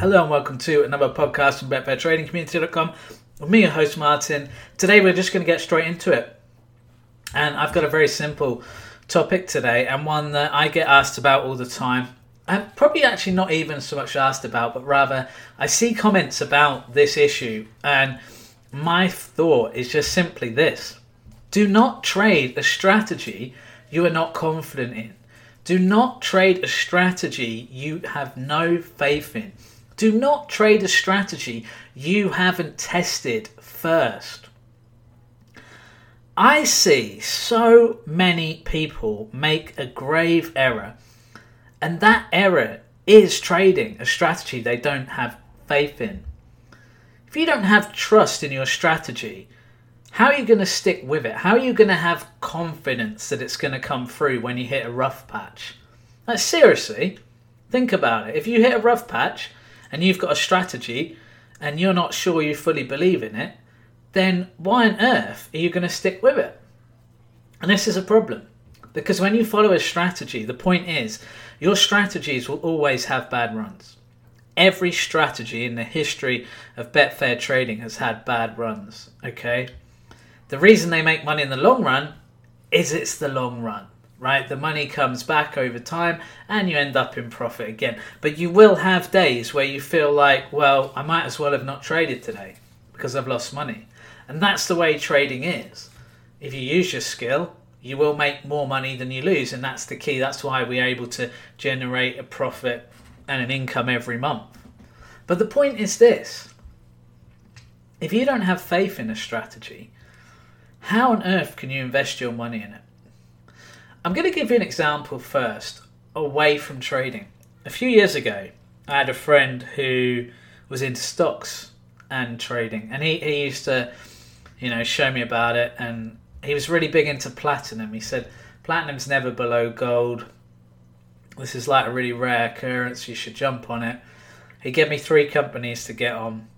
Hello and welcome to another podcast from BetfairTradingCommunity.com with me, your host Martin. Today we're just going to get straight into it. And I've got a very simple topic today and one that I get asked about all the time. And probably actually not even so much asked about, but rather I see comments about this issue. And my thought is just simply this do not trade a strategy you are not confident in. Do not trade a strategy you have no faith in. Do not trade a strategy you haven't tested first. I see so many people make a grave error, and that error is trading a strategy they don't have faith in. If you don't have trust in your strategy, how are you going to stick with it? How are you going to have confidence that it's going to come through when you hit a rough patch? Like, seriously, think about it. If you hit a rough patch, and you've got a strategy and you're not sure you fully believe in it, then why on earth are you going to stick with it? And this is a problem because when you follow a strategy, the point is your strategies will always have bad runs. Every strategy in the history of Betfair trading has had bad runs, okay? The reason they make money in the long run is it's the long run right? The money comes back over time and you end up in profit again. But you will have days where you feel like, well, I might as well have not traded today because I've lost money. And that's the way trading is. If you use your skill, you will make more money than you lose. And that's the key. That's why we're able to generate a profit and an income every month. But the point is this if you don't have faith in a strategy, how on earth can you invest your money in it? I'm going to give you an example first, away from trading. A few years ago, I had a friend who was into stocks and trading, and he, he used to, you know, show me about it. And he was really big into platinum. He said, Platinum's never below gold. This is like a really rare occurrence. You should jump on it. He gave me three companies to get on.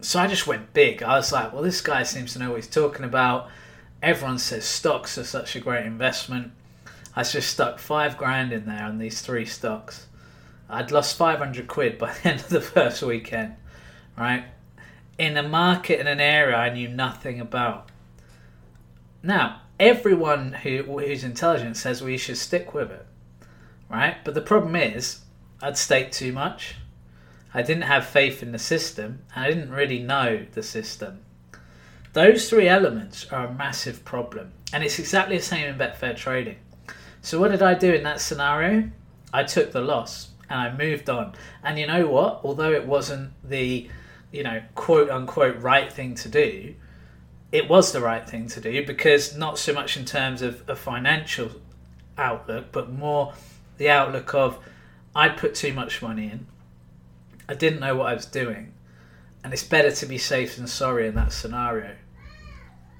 So I just went big. I was like, well, this guy seems to know what he's talking about everyone says stocks are such a great investment. I just stuck five grand in there on these three stocks. I'd lost 500 quid by the end of the first weekend, right? In a market in an area I knew nothing about. Now, everyone who who's intelligent says we should stick with it, right? But the problem is, I'd staked too much. I didn't have faith in the system, and I didn't really know the system. Those three elements are a massive problem. And it's exactly the same in Betfair trading. So, what did I do in that scenario? I took the loss and I moved on. And you know what? Although it wasn't the, you know, quote unquote right thing to do, it was the right thing to do because not so much in terms of a financial outlook, but more the outlook of I put too much money in. I didn't know what I was doing and it's better to be safe than sorry in that scenario.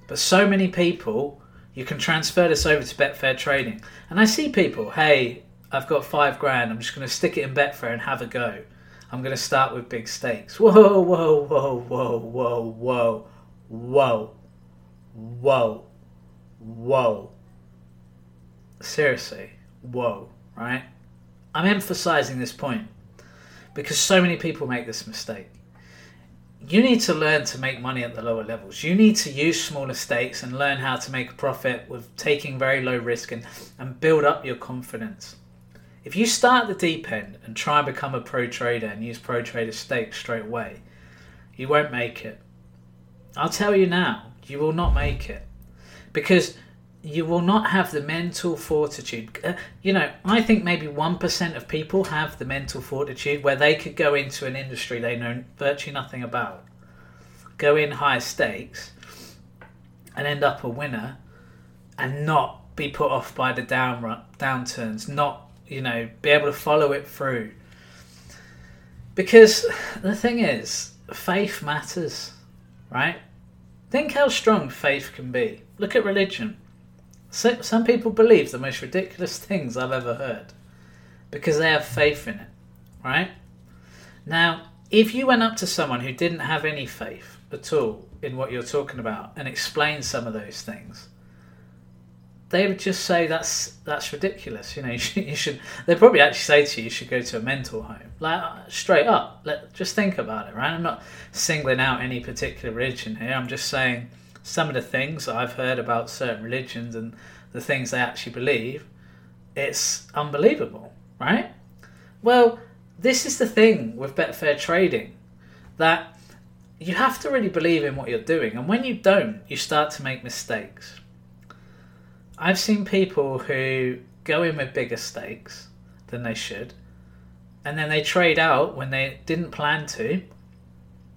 But so many people, you can transfer this over to Betfair trading. And I see people, hey, I've got five grand, I'm just going to stick it in Betfair and have a go. I'm going to start with big stakes. Whoa, whoa, whoa, whoa, whoa, whoa, whoa, whoa, whoa. Seriously, whoa, right? I'm emphasizing this point because so many people make this mistake you need to learn to make money at the lower levels. You need to use smaller stakes and learn how to make a profit with taking very low risk and, and build up your confidence. If you start the deep end and try and become a pro trader and use pro trader stakes straight away, you won't make it. I'll tell you now, you will not make it. Because you will not have the mental fortitude. Uh, you know, I think maybe 1% of people have the mental fortitude where they could go into an industry they know virtually nothing about, go in high stakes, and end up a winner and not be put off by the down downturns, not, you know, be able to follow it through. Because the thing is, faith matters, right? Think how strong faith can be. Look at religion so, some people believe the most ridiculous things I've ever heard because they have faith in it, right? Now, if you went up to someone who didn't have any faith at all in what you're talking about and explained some of those things, they would just say that's that's ridiculous. You know, you should, you should. They probably actually say to you, you should go to a mental home. Like straight up, let just think about it, right? I'm not singling out any particular religion here. I'm just saying some of the things I've heard about certain religions and the things they actually believe. It's unbelievable, right? Well, this is the thing with Betfair trading that you have to really believe in what you're doing, and when you don't, you start to make mistakes. I've seen people who go in with bigger stakes than they should, and then they trade out when they didn't plan to.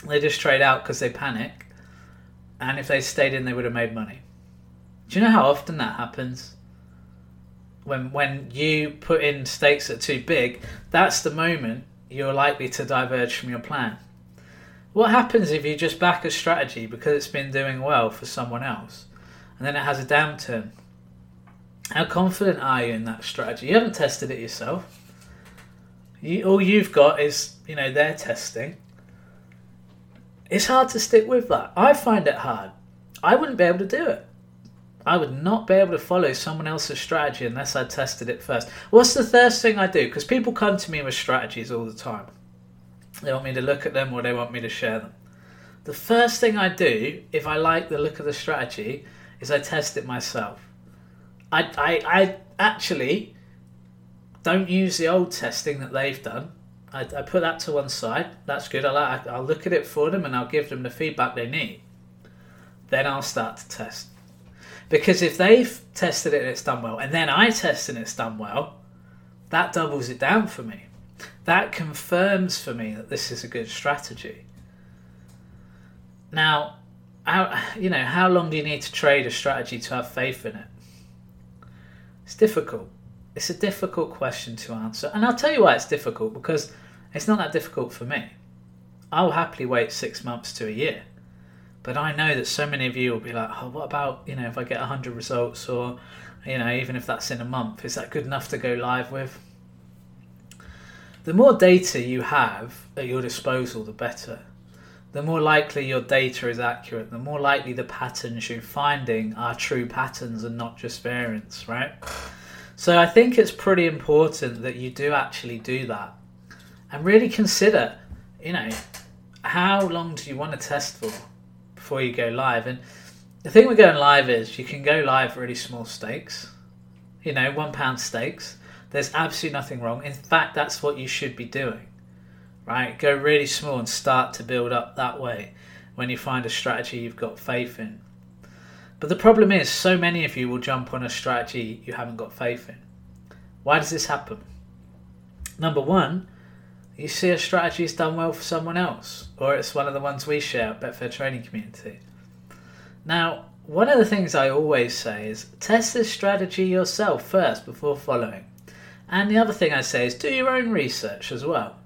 They just trade out because they panic, and if they stayed in, they would have made money. Do you know how often that happens? When when you put in stakes that are too big, that's the moment you're likely to diverge from your plan. What happens if you just back a strategy because it's been doing well for someone else, and then it has a downturn? How confident are you in that strategy? You haven't tested it yourself. You, all you've got is, you know, their testing. It's hard to stick with that. I find it hard. I wouldn't be able to do it. I would not be able to follow someone else's strategy unless I tested it first. What's the first thing I do? Because people come to me with strategies all the time. They want me to look at them or they want me to share them. The first thing I do, if I like the look of the strategy, is I test it myself. I, I, I actually don't use the old testing that they've done. I, I put that to one side. That's good. I'll, I'll look at it for them and I'll give them the feedback they need. Then I'll start to test. Because if they've tested it and it's done well, and then I test and it's done well, that doubles it down for me. That confirms for me that this is a good strategy. Now, how, you know, how long do you need to trade a strategy to have faith in it? It's difficult. It's a difficult question to answer. And I'll tell you why it's difficult because it's not that difficult for me. I'll happily wait six months to a year. But I know that so many of you will be like, oh, what about, you know, if I get 100 results or, you know, even if that's in a month, is that good enough to go live with? The more data you have at your disposal, the better. The more likely your data is accurate, the more likely the patterns you're finding are true patterns and not just variants, right? So I think it's pretty important that you do actually do that and really consider, you know, how long do you want to test for before you go live? And the thing with going live is you can go live really small stakes, you know, one pound stakes. There's absolutely nothing wrong. In fact, that's what you should be doing, right? Go really small and start to build up that way when you find a strategy you've got faith in. But the problem is, so many of you will jump on a strategy you haven't got faith in. Why does this happen? Number one, you see a strategy is done well for someone else, or it's one of the ones we share at Betfair Trading Community. Now, one of the things I always say is test this strategy yourself first before following. And the other thing I say is do your own research as well.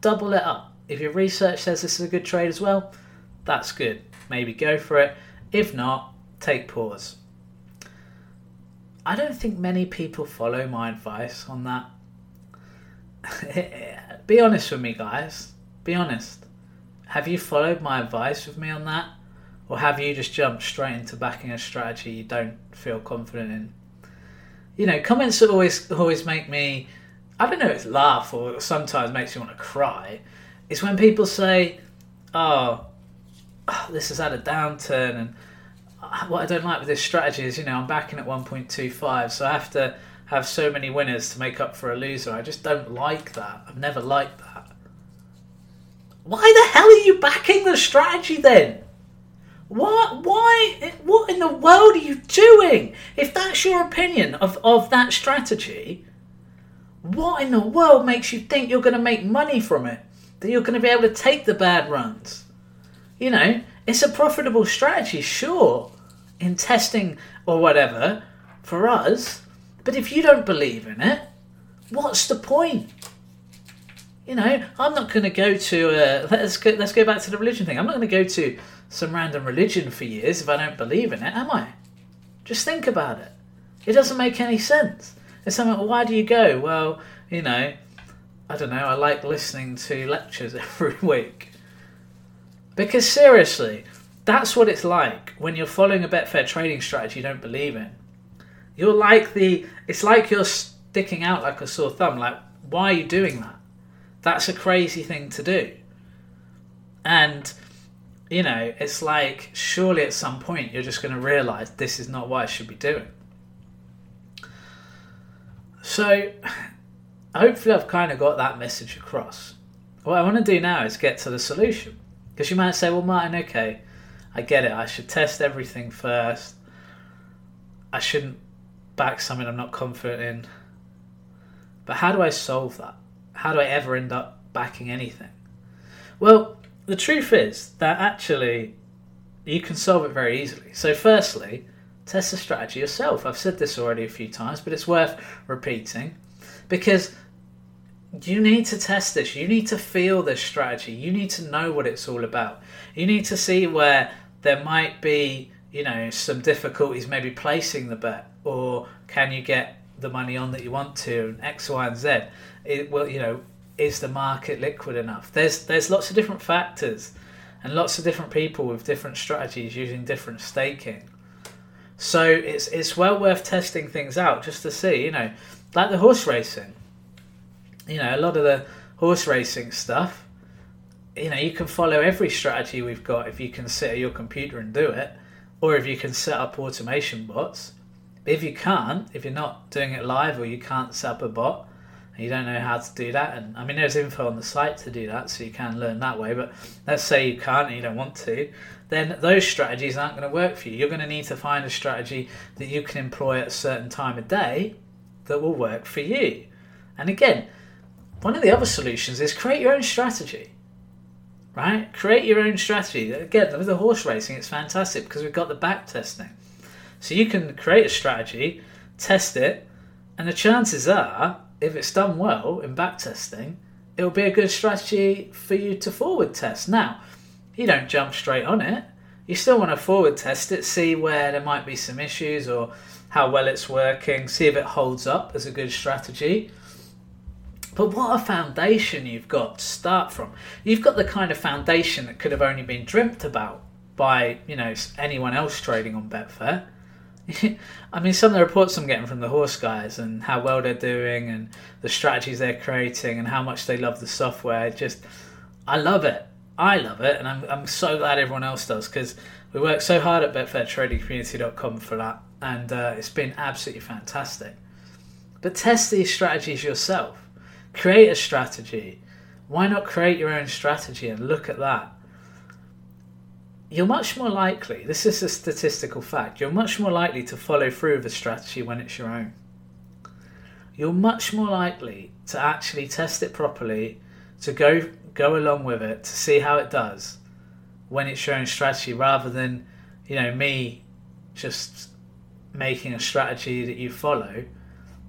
Double it up. If your research says this is a good trade as well, that's good. Maybe go for it. If not, take pause. I don't think many people follow my advice on that. Be honest with me, guys. Be honest. Have you followed my advice with me on that? Or have you just jumped straight into backing a strategy you don't feel confident in? you know, comments always always make me, I don't know, it's laugh or sometimes makes me want to cry. Is when people say, "Oh, oh this has had a downturn," and uh, what I don't like with this strategy is, you know, I'm backing at 1.25, so I have to have so many winners to make up for a loser. I just don't like that. I've never liked that. Why the hell are you backing the strategy then? What? Why? What in the world are you doing? If that's your opinion of, of that strategy, what in the world makes you think you're going to make money from it? That you're going to be able to take the bad runs? You know, it's a profitable strategy, sure, in testing or whatever for us. But if you don't believe in it, what's the point? You know, I'm not going to go to. Uh, let's go. Let's go back to the religion thing. I'm not going to go to some random religion for years if I don't believe in it, am I? Just think about it. It doesn't make any sense. It's something, well, why do you go? Well, you know, I don't know, I like listening to lectures every week. Because seriously, that's what it's like when you're following a Betfair trading strategy you don't believe in. You're like the. It's like you're sticking out like a sore thumb. Like, why are you doing that? That's a crazy thing to do. And, you know, it's like, surely at some point you're just going to realize this is not what I should be doing. So, hopefully, I've kind of got that message across. What I want to do now is get to the solution. Because you might say, well, Martin, okay, I get it. I should test everything first. I shouldn't back something I'm not confident in. But how do I solve that? How do I ever end up backing anything? Well, the truth is that actually you can solve it very easily. So, firstly, test the strategy yourself. I've said this already a few times, but it's worth repeating because you need to test this. You need to feel this strategy. You need to know what it's all about. You need to see where there might be, you know, some difficulties maybe placing the bet, or can you get the money on that you want to, and X, Y, and Z. It, well, you know, is the market liquid enough? There's there's lots of different factors, and lots of different people with different strategies using different staking. So it's it's well worth testing things out just to see, you know, like the horse racing. You know, a lot of the horse racing stuff. You know, you can follow every strategy we've got if you can sit at your computer and do it, or if you can set up automation bots. But if you can't, if you're not doing it live or you can't set up a bot, and you don't know how to do that, and I mean, there's info on the site to do that, so you can learn that way. But let's say you can't and you don't want to, then those strategies aren't going to work for you. You're going to need to find a strategy that you can employ at a certain time of day that will work for you. And again, one of the other solutions is create your own strategy. Right? Create your own strategy. Again, with the horse racing, it's fantastic because we've got the back testing. So you can create a strategy, test it, and the chances are, if it's done well in back testing, it'll be a good strategy for you to forward test. Now, you don't jump straight on it. You still want to forward test it, see where there might be some issues or how well it's working, see if it holds up as a good strategy. But what a foundation you've got to start from. You've got the kind of foundation that could have only been dreamt about by, you know, anyone else trading on Betfair. I mean, some of the reports I'm getting from the horse guys and how well they're doing and the strategies they're creating and how much they love the software. Just, I love it. I love it, and I'm, I'm so glad everyone else does because we work so hard at BetfairTradingCommunity.com for that, and uh, it's been absolutely fantastic. But test these strategies yourself. Create a strategy. Why not create your own strategy and look at that? You're much more likely, this is a statistical fact, you're much more likely to follow through with a strategy when it's your own. You're much more likely to actually test it properly, to go go along with it, to see how it does when it's your own strategy rather than, you know, me just making a strategy that you follow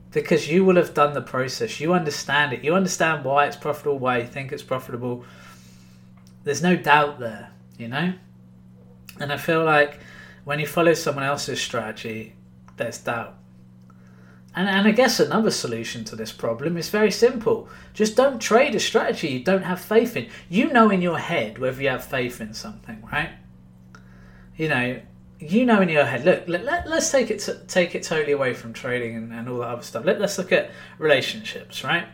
because you will have done the process. You understand it. You understand why it's profitable, why you think it's profitable. There's no doubt there, you know? And I feel like when you follow someone else's strategy, there's doubt. And, and I guess another solution to this problem is very simple. Just don't trade a strategy you don't have faith in. You know in your head whether you have faith in something, right? You know, you know in your head. Look, let, let, us take it to, take it totally away from trading and, and all that other stuff. Let, let's look at relationships, right?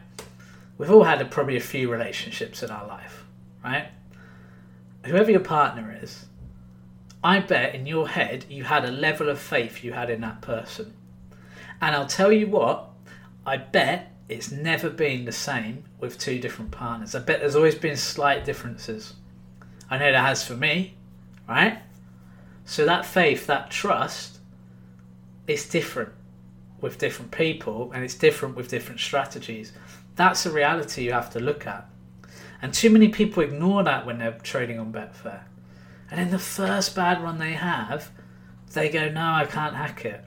We've all had a, probably a few relationships in our life, right? Whoever your partner is, I bet in your head you had a level of faith you had in that person. And I'll tell you what, I bet it's never been the same with two different partners. I bet there's always been slight differences. I know there has for me, right? So that faith, that trust, is different with different people and it's different with different strategies. That's a reality you have to look at. And too many people ignore that when they're trading on Betfair. And in the first bad run they have, they go, No, I can't hack it.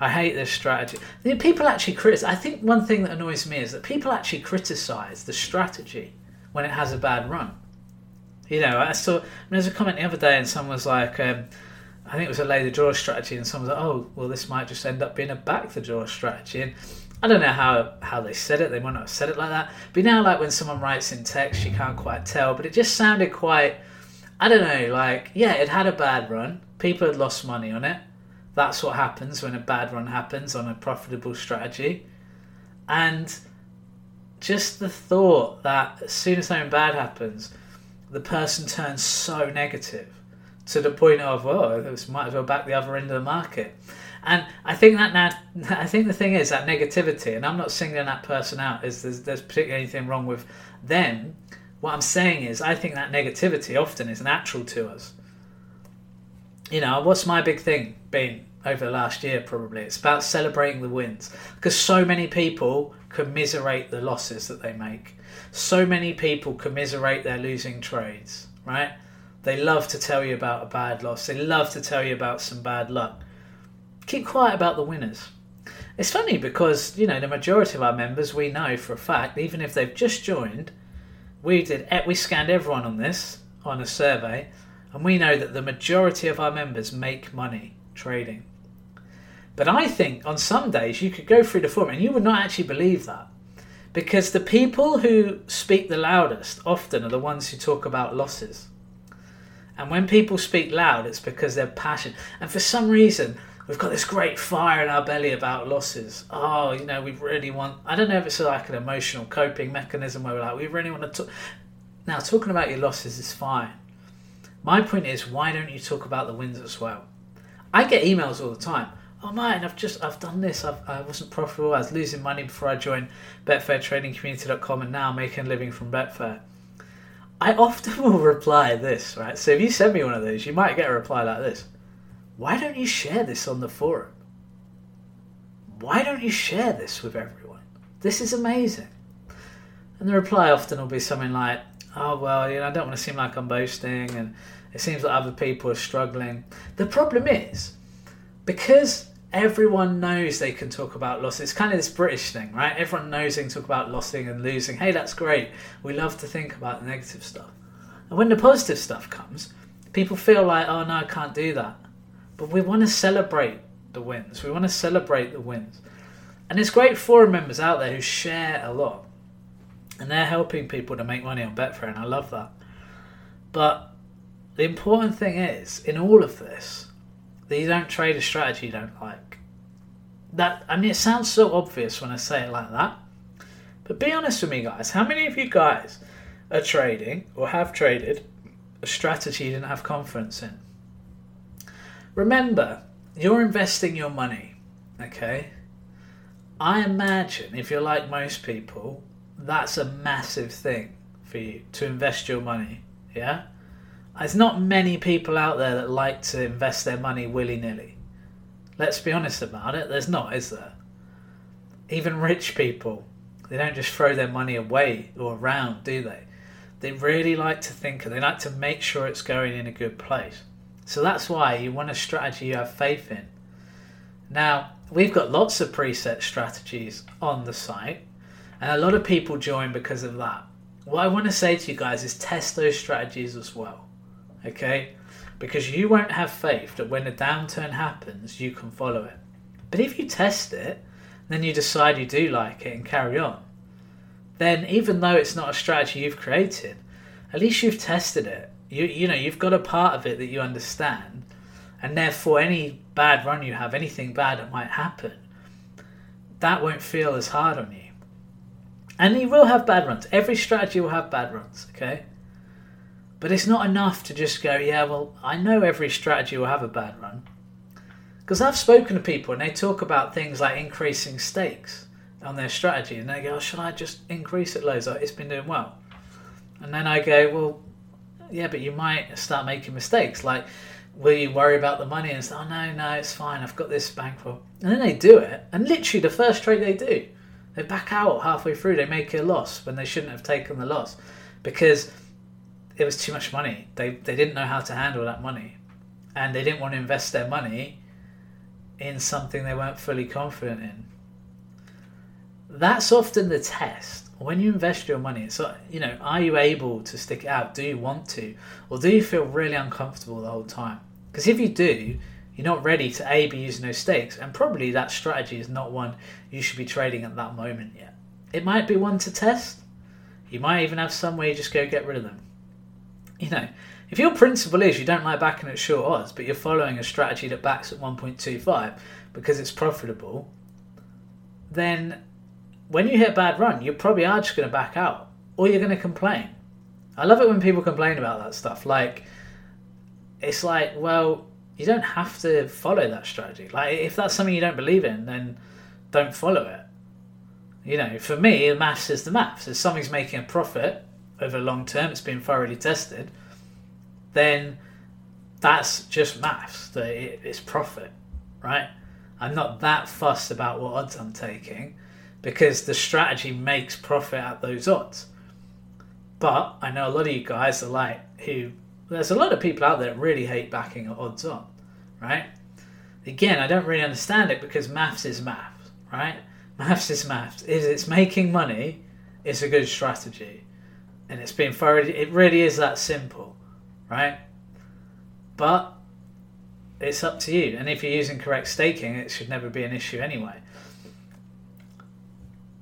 I hate this strategy. People actually criticize. I think one thing that annoys me is that people actually criticize the strategy when it has a bad run. You know, I saw. I mean, there was a comment the other day, and someone was like, um, I think it was a lay the draw strategy, and someone was like, oh, well, this might just end up being a back the draw strategy. And I don't know how how they said it. They might not have said it like that. But now, like when someone writes in text, you can't quite tell. But it just sounded quite. I don't know. Like, yeah, it had a bad run. People had lost money on it. That's what happens when a bad run happens on a profitable strategy. And just the thought that as soon as something bad happens, the person turns so negative to the point of, well, this might as well back the other end of the market. And I think that now, I think the thing is that negativity, and I'm not singling that person out. Is there's, there's particularly anything wrong with them? What I'm saying is, I think that negativity often is natural to us. You know, what's my big thing been over the last year? Probably it's about celebrating the wins because so many people commiserate the losses that they make. So many people commiserate their losing trades, right? They love to tell you about a bad loss. They love to tell you about some bad luck. Keep quiet about the winners. It's funny because, you know, the majority of our members we know for a fact, even if they've just joined, we did eh, we scanned everyone on this on a survey and we know that the majority of our members make money trading. But I think on some days you could go through the forum and you would not actually believe that. Because the people who speak the loudest often are the ones who talk about losses. And when people speak loud, it's because they're passionate. And for some reason, we've got this great fire in our belly about losses. Oh, you know, we really want. I don't know if it's like an emotional coping mechanism where we're like, we really want to talk. Now, talking about your losses is fine. My point is, why don't you talk about the wins as well? I get emails all the time oh man, I've just I've done this. I've, I wasn't profitable. I was losing money before I joined BetfairTradingCommunity.com, and now making a living from Betfair. I often will reply this, right? So if you send me one of those, you might get a reply like this: Why don't you share this on the forum? Why don't you share this with everyone? This is amazing. And the reply often will be something like, "Oh well, you know, I don't want to seem like I'm boasting, and it seems like other people are struggling." The problem is because everyone knows they can talk about loss. It's kind of this British thing, right? Everyone knows they can talk about losing and losing. Hey, that's great. We love to think about the negative stuff. And when the positive stuff comes, people feel like, oh no, I can't do that. But we want to celebrate the wins. We want to celebrate the wins. And there's great forum members out there who share a lot. And they're helping people to make money on Betfair, and I love that. But the important thing is, in all of this, that you don't trade a strategy you don't like. That I mean, it sounds so obvious when I say it like that, but be honest with me, guys. How many of you guys are trading or have traded a strategy you didn't have confidence in? Remember, you're investing your money, okay? I imagine if you're like most people, that's a massive thing for you to invest your money, yeah? There's not many people out there that like to invest their money willy nilly. Let's be honest about it, there's not, is there? Even rich people, they don't just throw their money away or around, do they? They really like to think and they like to make sure it's going in a good place. So that's why you want a strategy you have faith in. Now, we've got lots of preset strategies on the site, and a lot of people join because of that. What I want to say to you guys is test those strategies as well okay? Because you won't have faith that when a downturn happens, you can follow it. But if you test it, then you decide you do like it and carry on, then even though it's not a strategy you've created, at least you've tested it. You you know you've got a part of it that you understand, and therefore any bad run you have, anything bad that might happen, that won't feel as hard on you. And you will have bad runs. Every strategy will have bad runs. Okay. But it's not enough to just go, yeah, well, I know every strategy will have a bad run. Because I've spoken to people and they talk about things like increasing stakes on their strategy and they go, oh, should I just increase it loads? It's been doing well. And then I go, well, yeah, but you might start making mistakes. Like, will you worry about the money and say, oh, no, no, it's fine. I've got this bankroll. And then they do it. And literally, the first trade they do, they back out halfway through. They make a loss when they shouldn't have taken the loss because it was too much money. They they didn't know how to handle that money, and they didn't want to invest their money in something they weren't fully confident in. That's often the test. When you invest your money, it's you know, are you able to stick it out? Do you want to, or do you feel really uncomfortable the whole time? Because if you do, you're not ready to a be using those stakes, and probably that strategy is not one you should be trading at that moment yet. It might be one to test. You might even have some where you just go get rid of them you know, if your principle is you don't like backing at short odds, but you're following a strategy that backs at 1.25 because it's profitable, then when you hit a bad run, you probably are just going to back out or you're going to complain. I love it when people complain about that stuff. Like, it's like, well, you don't have to follow that strategy. Like, if that's something you don't believe in, then don't follow it. You know, for me, the maths is the maths. If something's making a profit over long term, it's been thoroughly tested then that's just maths. That it's profit, right? I'm not that fussed about what odds I'm taking because the strategy makes profit at those odds. But I know a lot of you guys are like who there's a lot of people out there that really hate backing at odds on, right? Again, I don't really understand it because maths is maths, right? Maths is maths. Is it's making money, it's a good strategy. And it's been thoroughly it really is that simple right? But it's up to you. And if you're using correct staking, it should never be an issue anyway.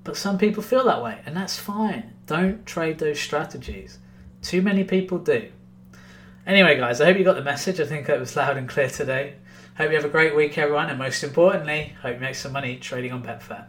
But some people feel that way, and that's fine. Don't trade those strategies. Too many people do. Anyway, guys, I hope you got the message. I think it was loud and clear today. Hope you have a great week, everyone, and most importantly, hope you make some money trading on Betfair.